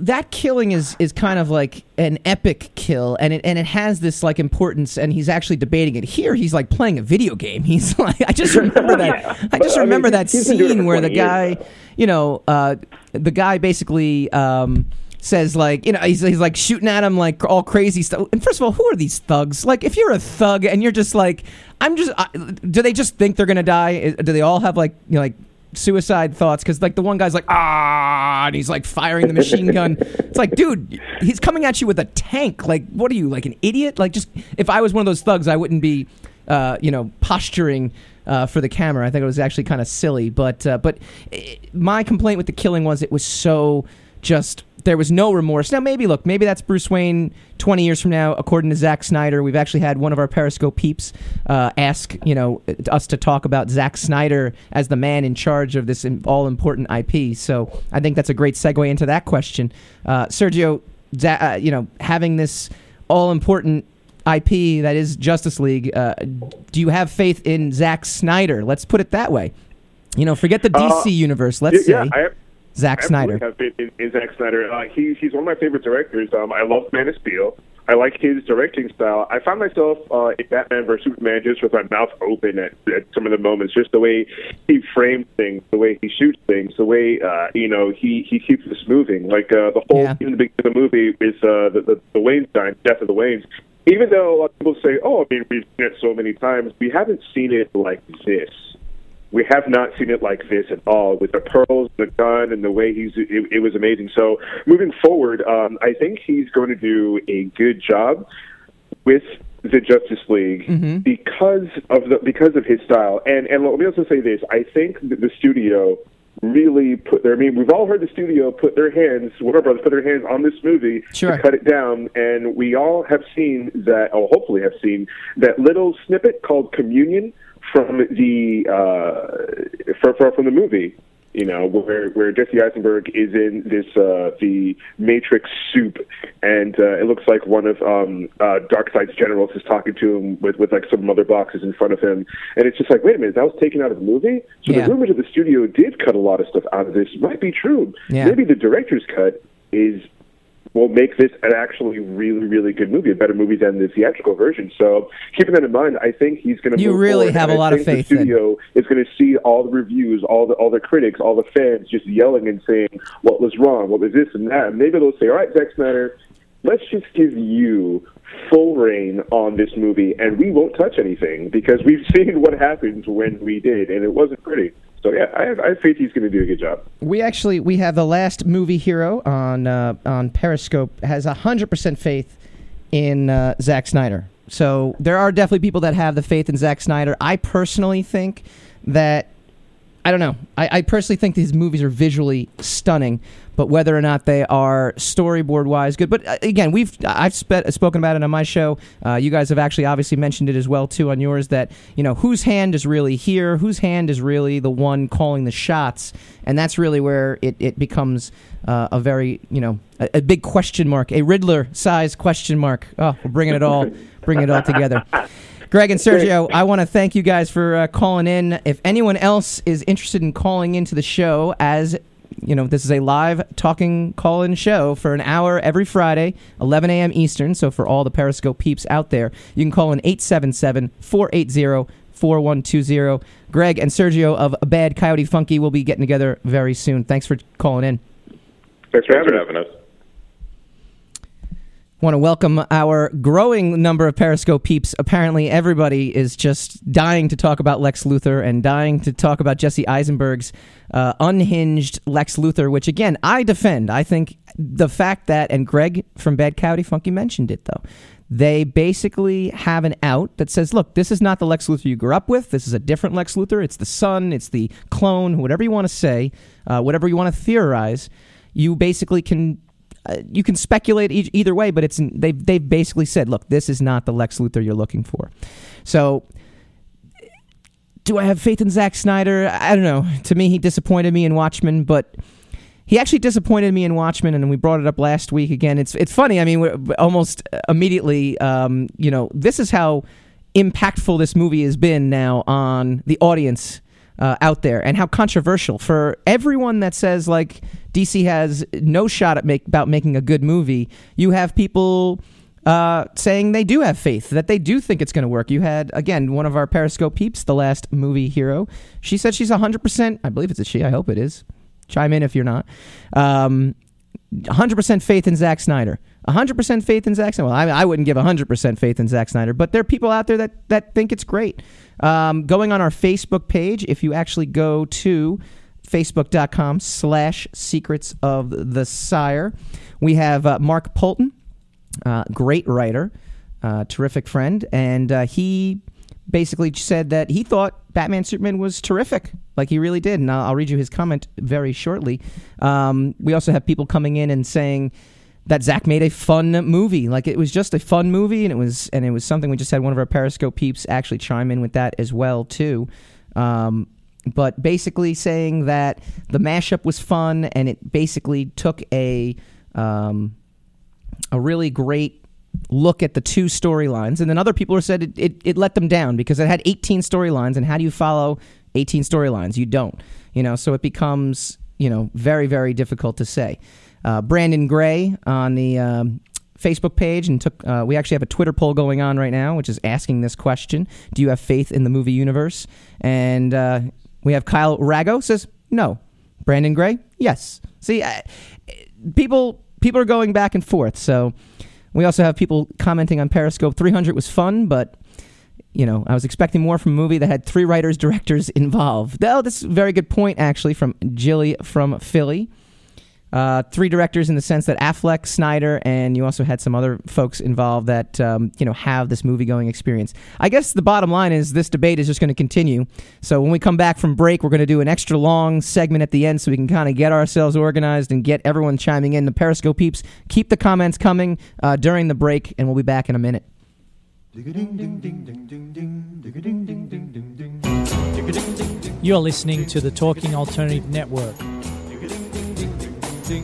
that killing is is kind of like an epic kill and it and it has this like importance and he's actually debating it here he's like playing a video game [LAUGHS] he's like i just remember that [LAUGHS] i just But, I mean, remember that he's been doing it scene where the 20 years guy you know uh the guy basically um says like you know he's, he's like shooting at him like all crazy stuff. And first of all who are these thugs? Like if you're a thug and you're just like i'm just I, do they just think they're gonna die? Do they all have like you know like suicide thoughts? Because like the one guy's like ah and he's like firing the machine [LAUGHS] gun. It's like dude he's coming at you with a tank. Like what are you like an idiot? Like just if i was one of those thugs i wouldn't be uh, you know posturing uh, for the camera. I think it was actually kind of silly but uh, but eh, my complaint with the killing was it was so just there was no remorse. Now, maybe look, maybe that's Bruce Wayne 20 years from now, according to Zack Snyder. We've actually had one of our Periscope peeps uh, ask, you know, us to talk about Zack Snyder as the man in charge of this all important IP. So I think that's a great segue into that question. Uh, Sergio, uh, you know, having this all important IP that is Justice League, uh, do you have faith in Zack Snyder? Let's put it that way. You know, forget the DC Uh, universe. Let's yeah, say I Zack Snyder. absolutely have faith in, in Zack Snyder. Uh, he, he's one of my favorite directors. Um, I love Man of Steel. I like his directing style. I found myself uh, in Batman vs Superman just with my mouth open at, at some of the moments. Just the way he frames things, the way he shoots things, the way uh, you know he he keeps us moving. Like uh, the whole Yeah. in the beginning of the movie is uh, the, the the Wayne's death of the Waynes. Even though a lot of people say, "Oh, I mean, we've seen it so many times," we haven't seen it like this we have not seen it like this at all with the pearls, the gun, and the way he's. It, it was amazing. So moving forward, um, I think he's going to do a good job with the Justice League because of the because of his style. And and let me also say this: I think the studio really put their. I mean, we've all heard the studio put their hands, Warner Brothers put their hands on this movie Sure. to cut it down, and we all have seen that, or hopefully have seen that little snippet called Communion from the uh, from, from from the movie. You know, where where Jesse Eisenberg is in this uh, the Matrix soup, and uh, it looks like one of um, uh, Darkseid's generals is talking to him with with like some mother boxes in front of him, and it's just like, wait a minute, that was taken out of the movie. So Yeah. the rumors of the studio did cut a lot of stuff out of this might be true. Yeah. Maybe the director's cut is will make this an actually really, really good movie, a better movie than the theatrical version. So, keeping that in mind, I think he's going to. You really have a lot of faith The then. studio is going to see all the reviews, all the all the critics, all the fans just yelling and saying what was wrong, what was this and that. And maybe they'll say, "All right, Zack Snyder, let's just give you." Full reign on this movie, and we won't touch anything because we've [LAUGHS] seen what happens when we did, and it wasn't pretty. So yeah, I have, I have faith he's going to do a good job. We actually we have the last movie hero on uh, on Periscope has hundred percent faith in uh, Zack Snyder. So there are definitely people that have the faith in Zack Snyder. I personally think that I don't know. I, I personally think these movies are visually stunning, but whether or not they are storyboard wise good. But uh, again, we've I've spe- spoken about it on my show. Uh, you guys have actually obviously mentioned it as well too on yours. That you know whose hand is really here, whose hand is really the one calling the shots, and that's really where it it becomes uh, a very you know a, a big question mark, a Riddler size question mark. Oh, we're bringing it all bringing it all together. [LAUGHS] Greg and Sergio, I want to thank you guys for uh, calling in. If anyone else is interested in calling into the show, as you know, this is a live talking call in show for an hour every Friday, 11 a.m. Eastern. So for all the Periscope peeps out there, you can call in 877 480 4120. Greg and Sergio of Bad Coyote Funky will be getting together very soon. Thanks for calling in. Thanks for Thanks for having us. Want to welcome our growing number of Periscope peeps. Apparently, everybody is just dying to talk about Lex Luthor and dying to talk about Jesse Eisenberg's uh, unhinged Lex Luthor, which again I defend. I think the fact that and Greg from Bad Coyote Funky mentioned it though. They basically have an out that says, "Look, this is not the Lex Luthor you grew up with. This is a different Lex Luthor. It's the son. It's the clone. Whatever you want to say, uh, whatever you want to theorize, you basically can uh, you can speculate e- either way, but it's they they've basically said, look, this is not the Lex Luthor you're looking for. So, do I have faith in Zack Snyder? I don't know. To me, he disappointed me in Watchmen, but he actually disappointed me in Watchmen, and we brought it up last week again. It's it's funny. I mean, almost immediately, um, you know, this is how impactful this movie has been now on the audience uh, out there, and how controversial for everyone that says like DC has no shot at make about making a good movie. You have people uh, saying they do have faith, that they do think it's going to work. You had, again, one of our Periscope peeps, the last movie hero. She said she's 100%, I believe it's a she, I hope it is. Chime in if you're not. Um, 100% faith in Zack Snyder. 100% faith in Zack Snyder. Well, I, I wouldn't give 100% faith in Zack Snyder, but there are people out there that, that think it's great. Um, going on our Facebook page, if you actually go to facebook.com slash secrets of the sire, we have uh, Mark Polton, uh, great writer, uh, terrific friend, and uh, he basically said that he thought Batman Superman was terrific, like he really did. And I'll, I'll read you his comment very shortly. Um, we also have people coming in and saying that Zach made a fun movie, like it was just a fun movie, and it was and it was something. We just had one of our Periscope peeps actually chime in with that as well too. Um, but basically saying that the mashup was fun and it basically took a um, a really great look at the two storylines. And then other people have said it, it, it let them down because it had 18 storylines. And how do you follow 18 storylines? You don't. You know, so it becomes, you know, very, very difficult to say. Uh, Brandon Gray on the um, Facebook page and took. Uh, we actually have a Twitter poll going on right now, which is asking this question: Do you have faith in the movie universe? And uh, we have Kyle Rago says no. Brandon Gray, yes. See, I, people people are going back and forth. So we also have people commenting on Periscope. 300 was fun, but you know, I was expecting more from a movie that had three writers, directors involved. Oh, that's a very good point, actually, from Jilly from Philly. Uh, three directors in the sense that Affleck, Snyder, and you also had some other folks involved that um, you know have this movie going experience. I guess the bottom line is this debate is just going to continue. So when we come back from break, we're going to do an extra long segment at the end so we can kind of get ourselves organized and get everyone chiming in. The Periscope peeps, keep the comments coming uh, during the break, and we'll be back in a minute. You're listening to the Talking Alternative ding Are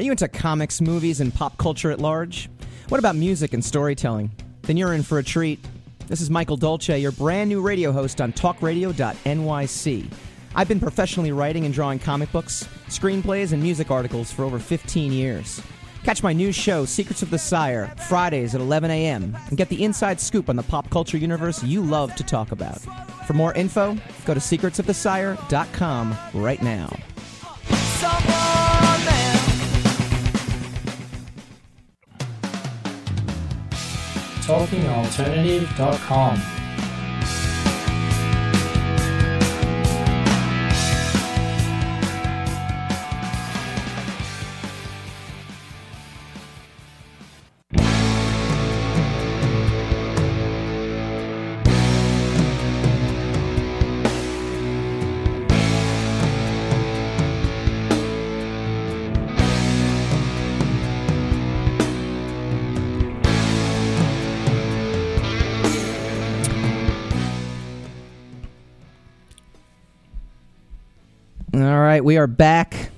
you into comics, movies, and pop culture at large? What about music and storytelling? Then you're in for a treat. This is Michael Dolce, your brand new radio host on talkradio.nyc. I've been professionally writing and drawing comic books, screenplays, and music articles for over 15 years. Catch my new show, Secrets of the Sire, Fridays at 11 a.m., and get the inside scoop on the pop culture universe you love to talk about. For more info, go to secretsofthesire.com right now. TalkingAlternative.com. right, we are back.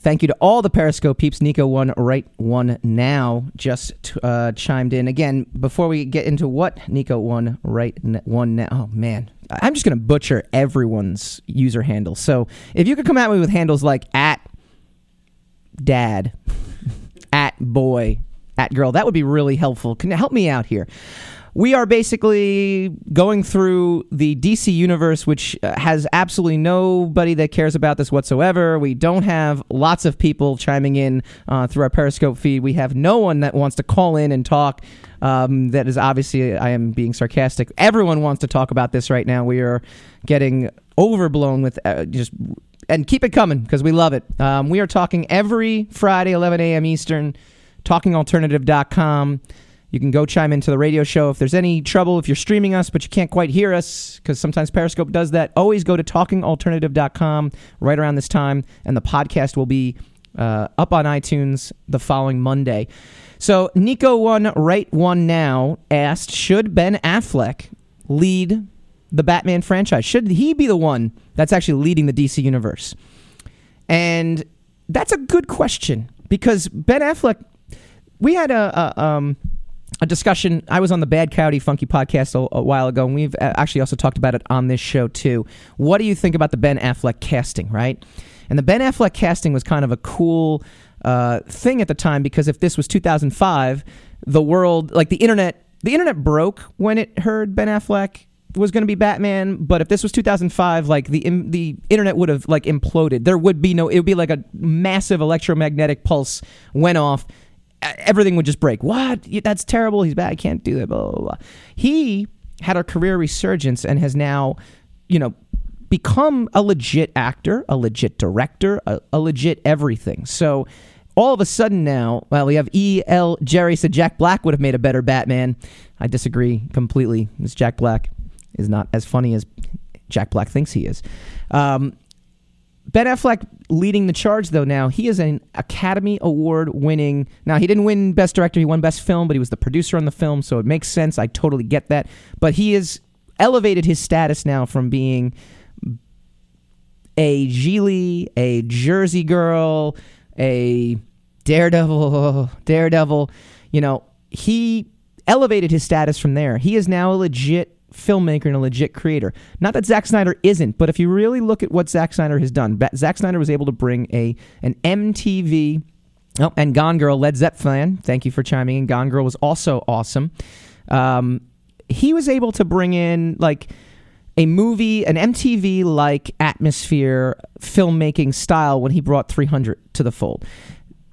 Thank you to all the Periscope peeps. Nico one right one now just uh, chimed in again. Before we get into what Nico one right one now, oh man, I'm just gonna butcher everyone's user handle. So if you could come at me with handles like at dad, [LAUGHS] at boy, at girl, that would be really helpful. Can you help me out here? We are basically going through the DC universe, which uh, has absolutely nobody that cares about this whatsoever. We don't have lots of people chiming in uh, through our Periscope feed. We have no one that wants to call in and talk. Um, that is obviously, I am being sarcastic. Everyone wants to talk about this right now. We are getting overblown with uh, just and keep it coming because we love it. Um, we are talking every Friday, 11 a.m. Eastern, talkingalternative.com. You can go chime into the radio show. If there's any trouble, if you're streaming us but you can't quite hear us, because sometimes Periscope does that, always go to talkingalternative.com right around this time, and the podcast will be uh, up on iTunes the following Monday. So, Nico One Right One Now asked Should Ben Affleck lead the Batman franchise? Should he be the one that's actually leading the DC universe? And that's a good question because Ben Affleck, we had a, a um, a discussion. I was on the Bad Coyote Funky podcast a, a, while ago, and we've uh, actually also talked about it on this show too. What do you think about the Ben Affleck casting, right? And the Ben Affleck casting was kind of a cool uh, thing at the time because if this was 2005, the world, like the internet, the internet broke when it heard Ben Affleck was going to be Batman, but if this was 2005, like the the internet would have like imploded. There would be no. It would be like a massive electromagnetic pulse went off everything would just break. What? That's terrible. He's bad. I can't do that. Blah, blah, blah. He had a career resurgence and has now, you know, become a legit actor, a legit director, a, a legit everything. So all of a sudden now, well, we have E.L. Jerry said Jack Black would have made a better Batman. I disagree completely. This Jack Black is not as funny as Jack Black thinks he is. Um, Ben Affleck leading the charge, though, now. He is an Academy Award winning. Now, he didn't win Best Director, he won Best Film, but he was the producer on the film, so it makes sense. I totally get that. But he has elevated his status now from being a Gigli, a Jersey Girl, a Daredevil, [LAUGHS] Daredevil. You know, he elevated his status from there. He is now a legit filmmaker and a legit creator. Not that Zack Snyder isn't, but if you really look at what Zack Snyder has done, Zack Snyder was able to bring a an MTV oh, and Gone Girl Led Zepp fan. Thank you for chiming in. Gone Girl was also awesome. Um, he was able to bring in like a movie, an MTV like atmosphere filmmaking style when he brought 300 to the fold.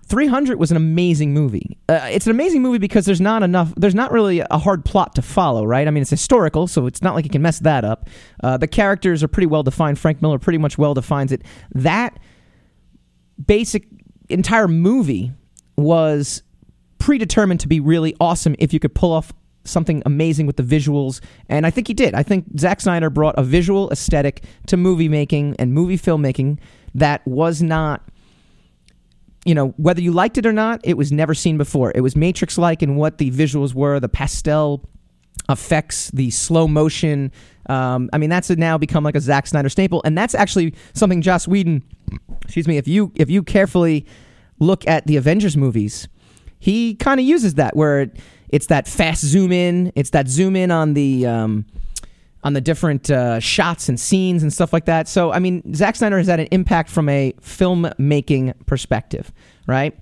300 was an amazing movie. Uh, it's an amazing movie because there's not enough, there's not really a hard plot to follow, right? I mean, it's historical, so it's not like you can mess that up. Uh, the characters are pretty well defined. Frank Miller pretty much well defines it. That basic entire movie was predetermined to be really awesome if you could pull off something amazing with the visuals, and I think he did. I think Zack Snyder brought a visual aesthetic to movie making and movie filmmaking that was not you know, whether you liked it or not, it was never seen before. It was Matrix like in what the visuals were, the pastel effects, the slow motion. Um, I mean, that's now become like a Zack Snyder staple, and that's actually something Joss Whedon. Excuse me. If you if you carefully look at the Avengers movies, he kind of uses that where it, it's that fast zoom in, it's that zoom in on the. Um, on the different uh, shots and scenes and stuff like that. So, I mean, Zack Snyder has had an impact from a filmmaking perspective, right?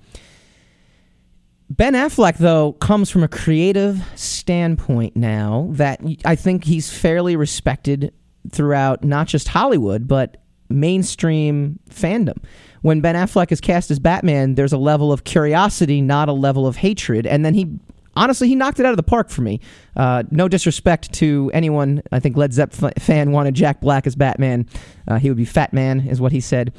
Ben Affleck, though, comes from a creative standpoint now that I think he's fairly respected throughout not just Hollywood, but mainstream fandom. When Ben Affleck is cast as Batman, there's a level of curiosity, not a level of hatred. And then he, honestly, he knocked it out of the park for me. Uh, no disrespect to anyone. I think Led Zepp fan wanted Jack Black as Batman. Uh, he would be Fat Man, is what he said.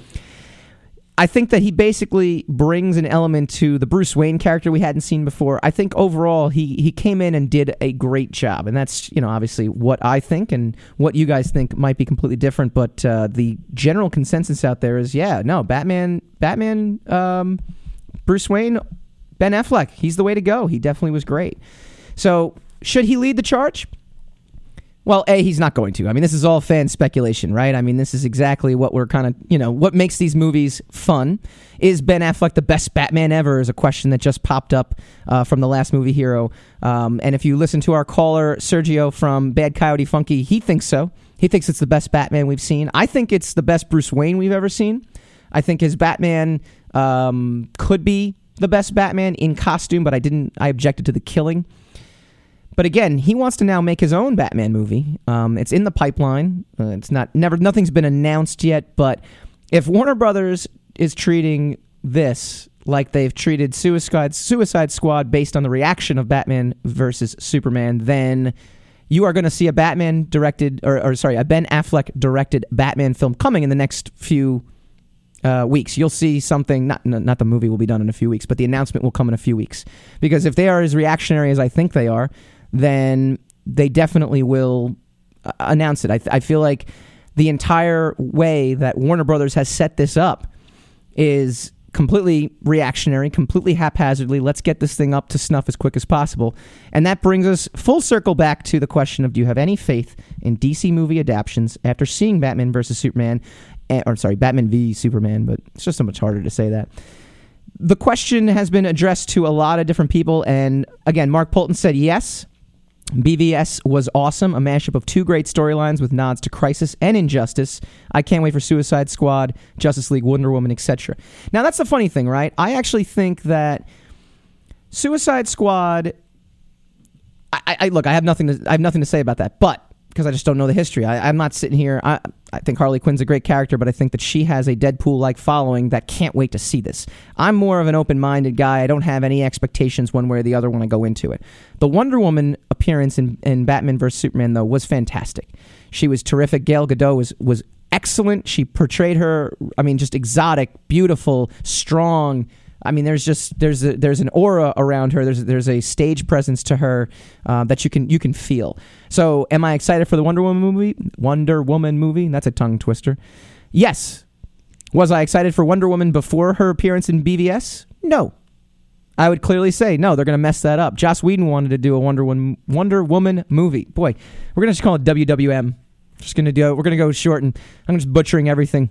I think that he basically brings an element to the Bruce Wayne character we hadn't seen before. I think overall he he came in and did a great job, and that's you know obviously what I think and what you guys think might be completely different. But uh, the general consensus out there is yeah, no, Batman, Batman, um, Bruce Wayne, Ben Affleck, he's the way to go. He definitely was great. So should he lead the charge? Well, A, he's not going to. I mean, this is all fan speculation, right? I mean, this is exactly what we're kind of, you know, what makes these movies fun. Is Ben Affleck the best Batman ever? Is a question that just popped up uh, from the last movie hero. Um, and if you listen to our caller, Sergio from Bad Coyote Funky, he thinks so. He thinks it's the best Batman we've seen. I think it's the best Bruce Wayne we've ever seen. I think his Batman um, could be the best Batman in costume, but I didn't, I objected to the killing. But again, he wants to now make his own Batman movie. Um, it's in the pipeline. Uh, it's not never nothing's been announced yet. But if Warner Brothers is treating this like they've treated Suicide Suicide Squad based on the reaction of Batman versus Superman, then you are going to see a Batman directed or, or sorry, a Ben Affleck directed Batman film coming in the next few uh, weeks. You'll see something. Not not the movie will be done in a few weeks, but the announcement will come in a few weeks. Because if they are as reactionary as I think they are, then they definitely will uh, announce it. I, I feel like the entire way that Warner Brothers has set this up is completely reactionary, completely haphazardly. Let's get this thing up to snuff as quick as possible. And that brings us full circle back to the question of do you have any faith in DC movie adaptations after seeing Batman versus Superman, Eh, or sorry, Batman v Superman, but it's just so much harder to say that. The question has been addressed to a lot of different people. And again, Mark Polton said yes. BVS was awesome, a mashup of two great storylines with nods to Crisis and Injustice. I can't wait for Suicide Squad, Justice League, Wonder Woman, etc. Now that's the funny thing, right? I actually think that Suicide Squad. I, I look, I have nothing to I have nothing to say about that, but because I just don't know the history. I, am not sitting here. I, I think Harley Quinn's a great character, but I think that she has a Deadpool like following that can't wait to see this. I'm more of an open minded guy. I don't have any expectations one way or the other when I go into it. The Wonder Woman appearance in, in Batman vs. Superman, though, was fantastic. She was terrific. Gal Gadot was, was excellent. She portrayed her, I mean, just exotic, beautiful, strong I mean, there's just there's a, there's an aura around her. There's there's a stage presence to her uh, that you can you can feel. So, am I excited for the Wonder Woman movie? Wonder Woman movie? That's a tongue twister. Yes. Was I excited for Wonder Woman before her appearance in BVS? No. I would clearly say no. They're going to mess that up. Joss Whedon wanted to do a Wonder Woman Wonder Woman movie. Boy, we're going to just call it WWM. Just going to do. We're going to go short, and I'm just butchering everything.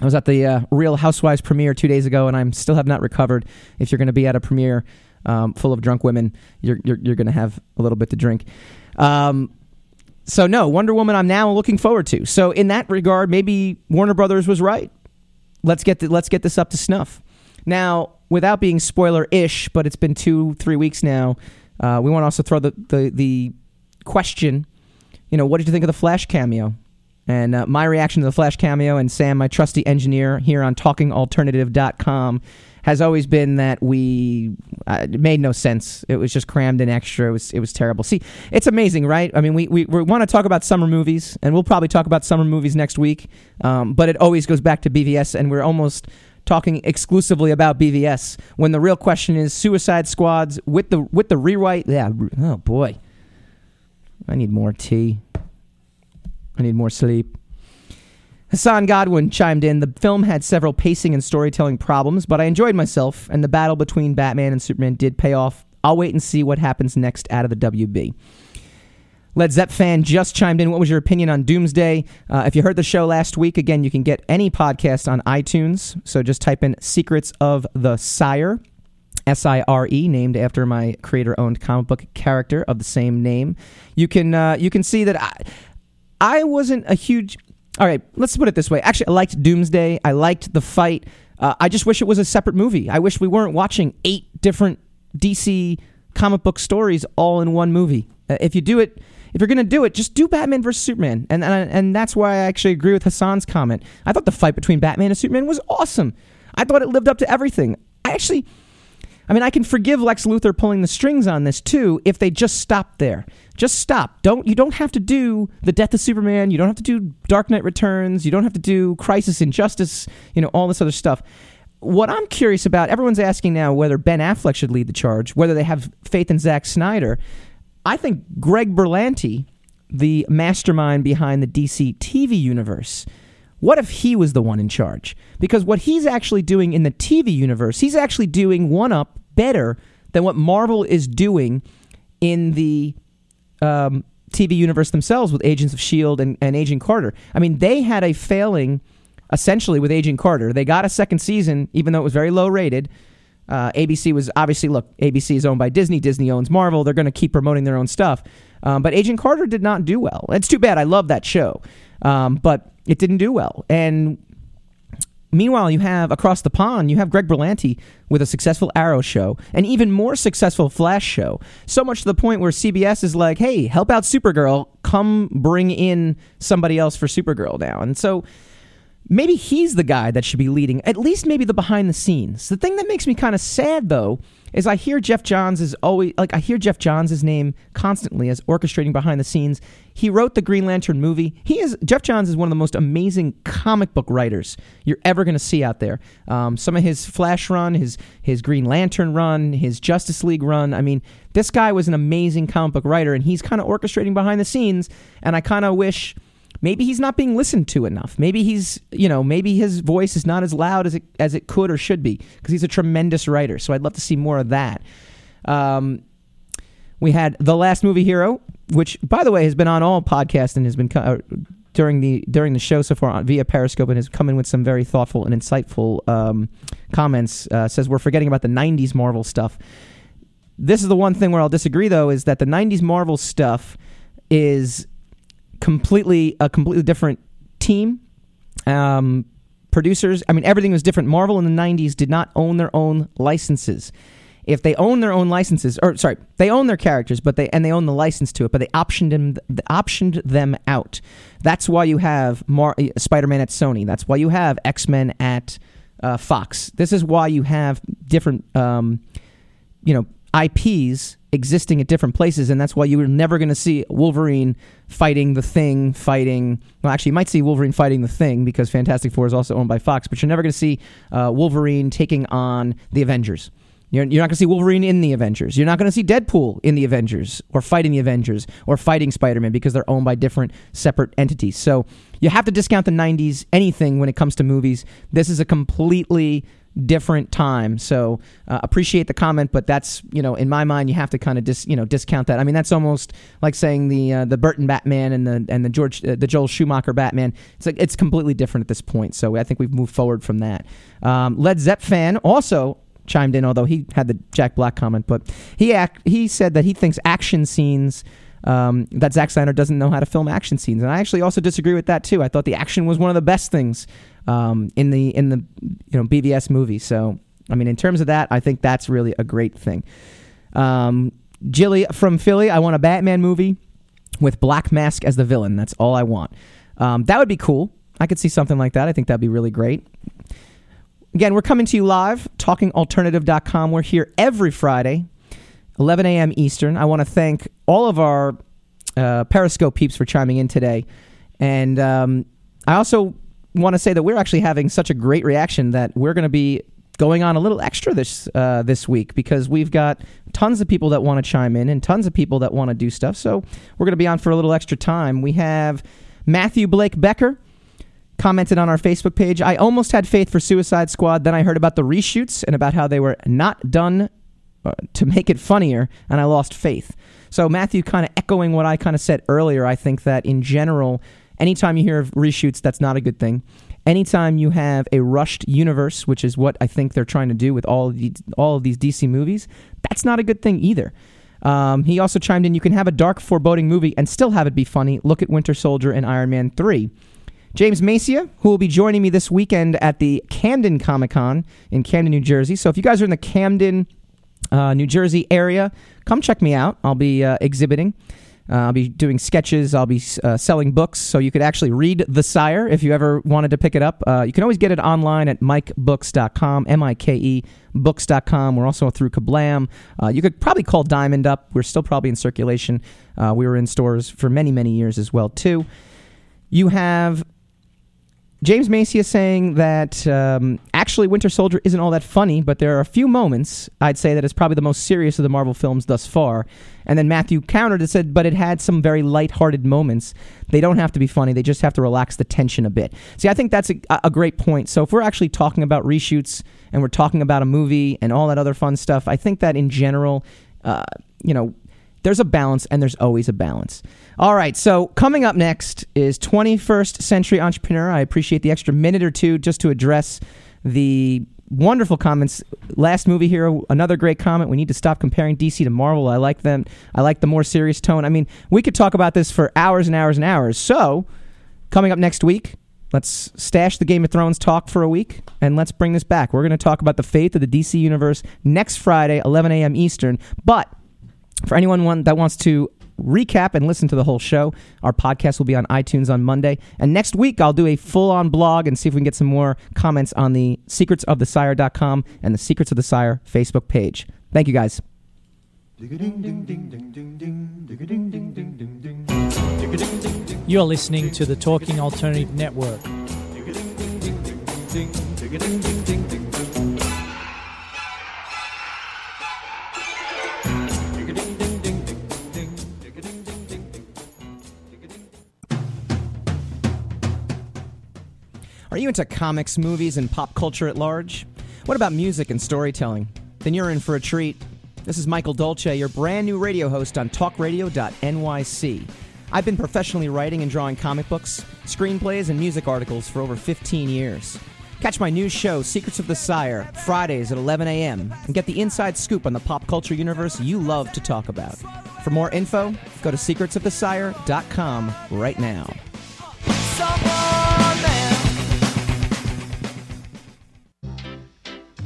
I was at the uh, Real Housewives premiere two days ago, and I'm still have not recovered. If you're going to be at a premiere um, full of drunk women, you're you're, you're going to have a little bit to drink. Um, so no, Wonder Woman. I'm now looking forward to. So in that regard, maybe Warner Brothers was right. Let's get the, let's get this up to snuff. Now, without being spoiler-ish, but it's been two three weeks now. Uh, we want to also throw the, the the question. You know, what did you think of the Flash cameo? And uh, my reaction to the Flash cameo and Sam, my trusty engineer here on talkingalternative.com, has always been that we uh, it made no sense. It was just crammed in extra. It was it was terrible. See, it's amazing, right? I mean, we we, we want to talk about summer movies, and we'll probably talk about summer movies next week. Um, but it always goes back to BVS, and we're almost talking exclusively about BVS when the real question is Suicide Squads with the with the rewrite. Yeah, oh boy, I need more tea. I need more sleep. Hassan Godwin chimed in. The film had several pacing and storytelling problems, but I enjoyed myself, and the battle between Batman and Superman did pay off. I'll wait and see what happens next out of the WB. Led Zepp fan just chimed in. What was your opinion on Doomsday? Uh, if you heard the show last week, again, you can get any podcast on iTunes. So just type in Secrets of the Sire, S I R E, named after my creator-owned comic book character of the same name. You can uh, you can see that I, I wasn't a huge. All right, let's put it this way. Actually, I liked Doomsday. I liked the fight. Uh, I just wish it was a separate movie. I wish we weren't watching eight different DC comic book stories all in one movie. Uh, if you do it if you're going to do it, just do Batman versus Superman. And, and and that's why I actually agree with Hassan's comment. I thought the fight between Batman and Superman was awesome. I thought it lived up to everything. I actually I mean, I can forgive Lex Luthor pulling the strings on this too if they just stop there. Just stop. Don't you don't have to do the death of Superman. You don't have to do Dark Knight Returns. You don't have to do Crisis Injustice. You know all this other stuff. What I'm curious about, everyone's asking now whether Ben Affleck should lead the charge, whether they have faith in Zack Snyder. I think Greg Berlanti, the mastermind behind the DC TV universe, what if he was the one in charge? Because what he's actually doing in the TV universe, he's actually doing one up better than what Marvel is doing in the um, TV universe themselves with Agents of S.H.I.E.L.D. and, and Agent Carter. I mean, they had a failing essentially with Agent Carter. They got a second season, even though it was very low rated. Uh, ABC was obviously look. ABC is owned by Disney. Disney owns Marvel. They're going to keep promoting their own stuff. Um, but Agent Carter did not do well. It's too bad. I love that show, um, but it didn't do well. And meanwhile, you have across the pond, you have Greg Berlanti with a successful Arrow show, an even more successful Flash show. So much to the point where CBS is like, "Hey, help out Supergirl. Come bring in somebody else for Supergirl now." And so maybe he's the guy that should be leading, at least maybe the behind the scenes. The thing that makes me kind of sad though is I hear Geoff Johns is always like I hear Geoff Johns' name constantly as orchestrating behind the scenes. He wrote the Green Lantern movie. He is Geoff Johns is one of the most amazing comic book writers you're ever going to see out there. Um, some of his Flash run, his his Green Lantern run, his Justice League run. I mean, this guy was an amazing comic book writer, and he's kind of orchestrating behind the scenes. And I kind of wish maybe he's not being listened to enough. Maybe he's, you know, maybe his voice is not as loud as it as it could or should be because he's a tremendous writer. So I'd love to see more of that. Um, we had the last movie hero, which by the way has been on all podcasts and has been uh, during the during the show so far on, via Periscope and has come in with some very thoughtful and insightful um, comments. Uh, says we're forgetting about the '90s Marvel stuff. This is the one thing where I'll disagree though is that the '90s Marvel stuff is completely a completely different team. Um, producers, I mean, everything was different. Marvel in the '90s did not own their own licenses. If they own their own licenses, or sorry, they own their characters, but they and they own the license to it, but they optioned them, optioned them out. That's why you have Mar- Spider-Man at Sony. That's why you have X-Men at uh, Fox. This is why you have different, um, you know, IPs existing at different places, and that's why you were never going to see Wolverine fighting the Thing, fighting. Well, actually, you might see Wolverine fighting the Thing because Fantastic Four is also owned by Fox, but you're never going to see uh, Wolverine taking on the Avengers. You're, you're not going to see Wolverine in the Avengers. You're not going to see Deadpool in the Avengers or fighting the Avengers or fighting Spider Man because they're owned by different separate entities. So you have to discount the 90s anything when it comes to movies. This is a completely different time. So uh, appreciate the comment, but that's you know in my mind you have to kind of dis you know discount that. I mean that's almost like saying the uh, the Burton Batman and the and the George uh, the Joel Schumacher Batman. It's like it's completely different at this point. So I think we've moved forward from that. Um, Led Zepp fan also chimed in, although he had the Jack Black comment, but he act, he said that he thinks action scenes. Um, that Zack Snyder doesn't know how to film action scenes, and I actually also disagree with that too. I thought the action was one of the best things um, in the in the you know BVS movie. So I mean, in terms of that, I think that's really a great thing. Um, Jilly from Philly, I want a Batman movie with Black Mask as the villain. That's all I want. Um, that would be cool. I could see something like that. I think that'd be really great. Again, we're coming to you live, talkingalternative.com. We're here every Friday, 11 a.m. Eastern. I want to thank all of our uh, Periscope peeps for chiming in today. And um, I also want to say that we're actually having such a great reaction that we're going to be going on a little extra this uh, this week because we've got tons of people that want to chime in and tons of people that want to do stuff. So we're going to be on for a little extra time. We have Matthew Blake Becker commented on our Facebook page. I almost had faith for Suicide Squad. Then I heard about the reshoots and about how they were not done uh, to make it funnier, and I lost faith. So Matthew, kind of echoing what I kind of said earlier, I think that in general, anytime you hear of reshoots, that's not a good thing. Anytime you have a rushed universe, which is what I think they're trying to do with all of these, all of these DC movies, that's not a good thing either. Um, he also chimed in, you can have a dark, foreboding movie and still have it be funny. Look at Winter Soldier and Iron Man 3. James Macia, who will be joining me this weekend at the Camden Comic Con in Camden, New Jersey. So if you guys are in the Camden, uh, New Jersey area, come check me out. I'll be uh, exhibiting. Uh, I'll be doing sketches. I'll be uh, selling books, so you could actually read The Sire if you ever wanted to pick it up. Uh, you can always get it online at mikebooks.com, M I K E books.com. We're also through Kablam. Uh, you could probably call Diamond up. We're still probably in circulation. We were in stores for many, many years as well, too. You have James Macy is saying that um, actually Winter Soldier isn't all that funny, but there are a few moments I'd say that it's probably the most serious of the Marvel films thus far. And then Matthew countered and said, but it had some very light-hearted moments. They don't have to be funny; they just have to relax the tension a bit. See, I think that's a, a great point. So if we're actually talking about reshoots and we're talking about a movie and all that other fun stuff, I think that in general, uh, you know, there's a balance and there's always a balance. All right, so coming up next is 21st Century Entrepreneur. I appreciate the extra minute or two just to address the wonderful comments. Last movie here, another great comment. We need to stop comparing DC to Marvel. I like them. I like the more serious tone. I mean, we could talk about this for hours and hours and hours. So, coming up next week, let's stash the Game of Thrones talk for a week and let's bring this back. We're going to talk about the faith of the DC universe next Friday, 11 a.m. Eastern. But for anyone one that wants to recap and listen to the whole show. Our podcast will be on iTunes on Monday. And next week, I'll do a full on blog and see if we can get some more comments on the secretsofthesire.com and the Secrets of the Sire Facebook page. Thank you, guys. You're listening to the Talking Alternative Network. Are you into comics, movies, and pop culture at large? What about music and storytelling? Then you're in for a treat. This is Michael Dolce, your brand new radio host on talkradio.nyc. I've been professionally writing and drawing comic books, screenplays, and music articles for over 15 years. Catch my new show, Secrets of the Sire, Fridays at 11 a.m., and get the inside scoop on the pop culture universe you love to talk about. For more info, go to secretsofthesire.com right now.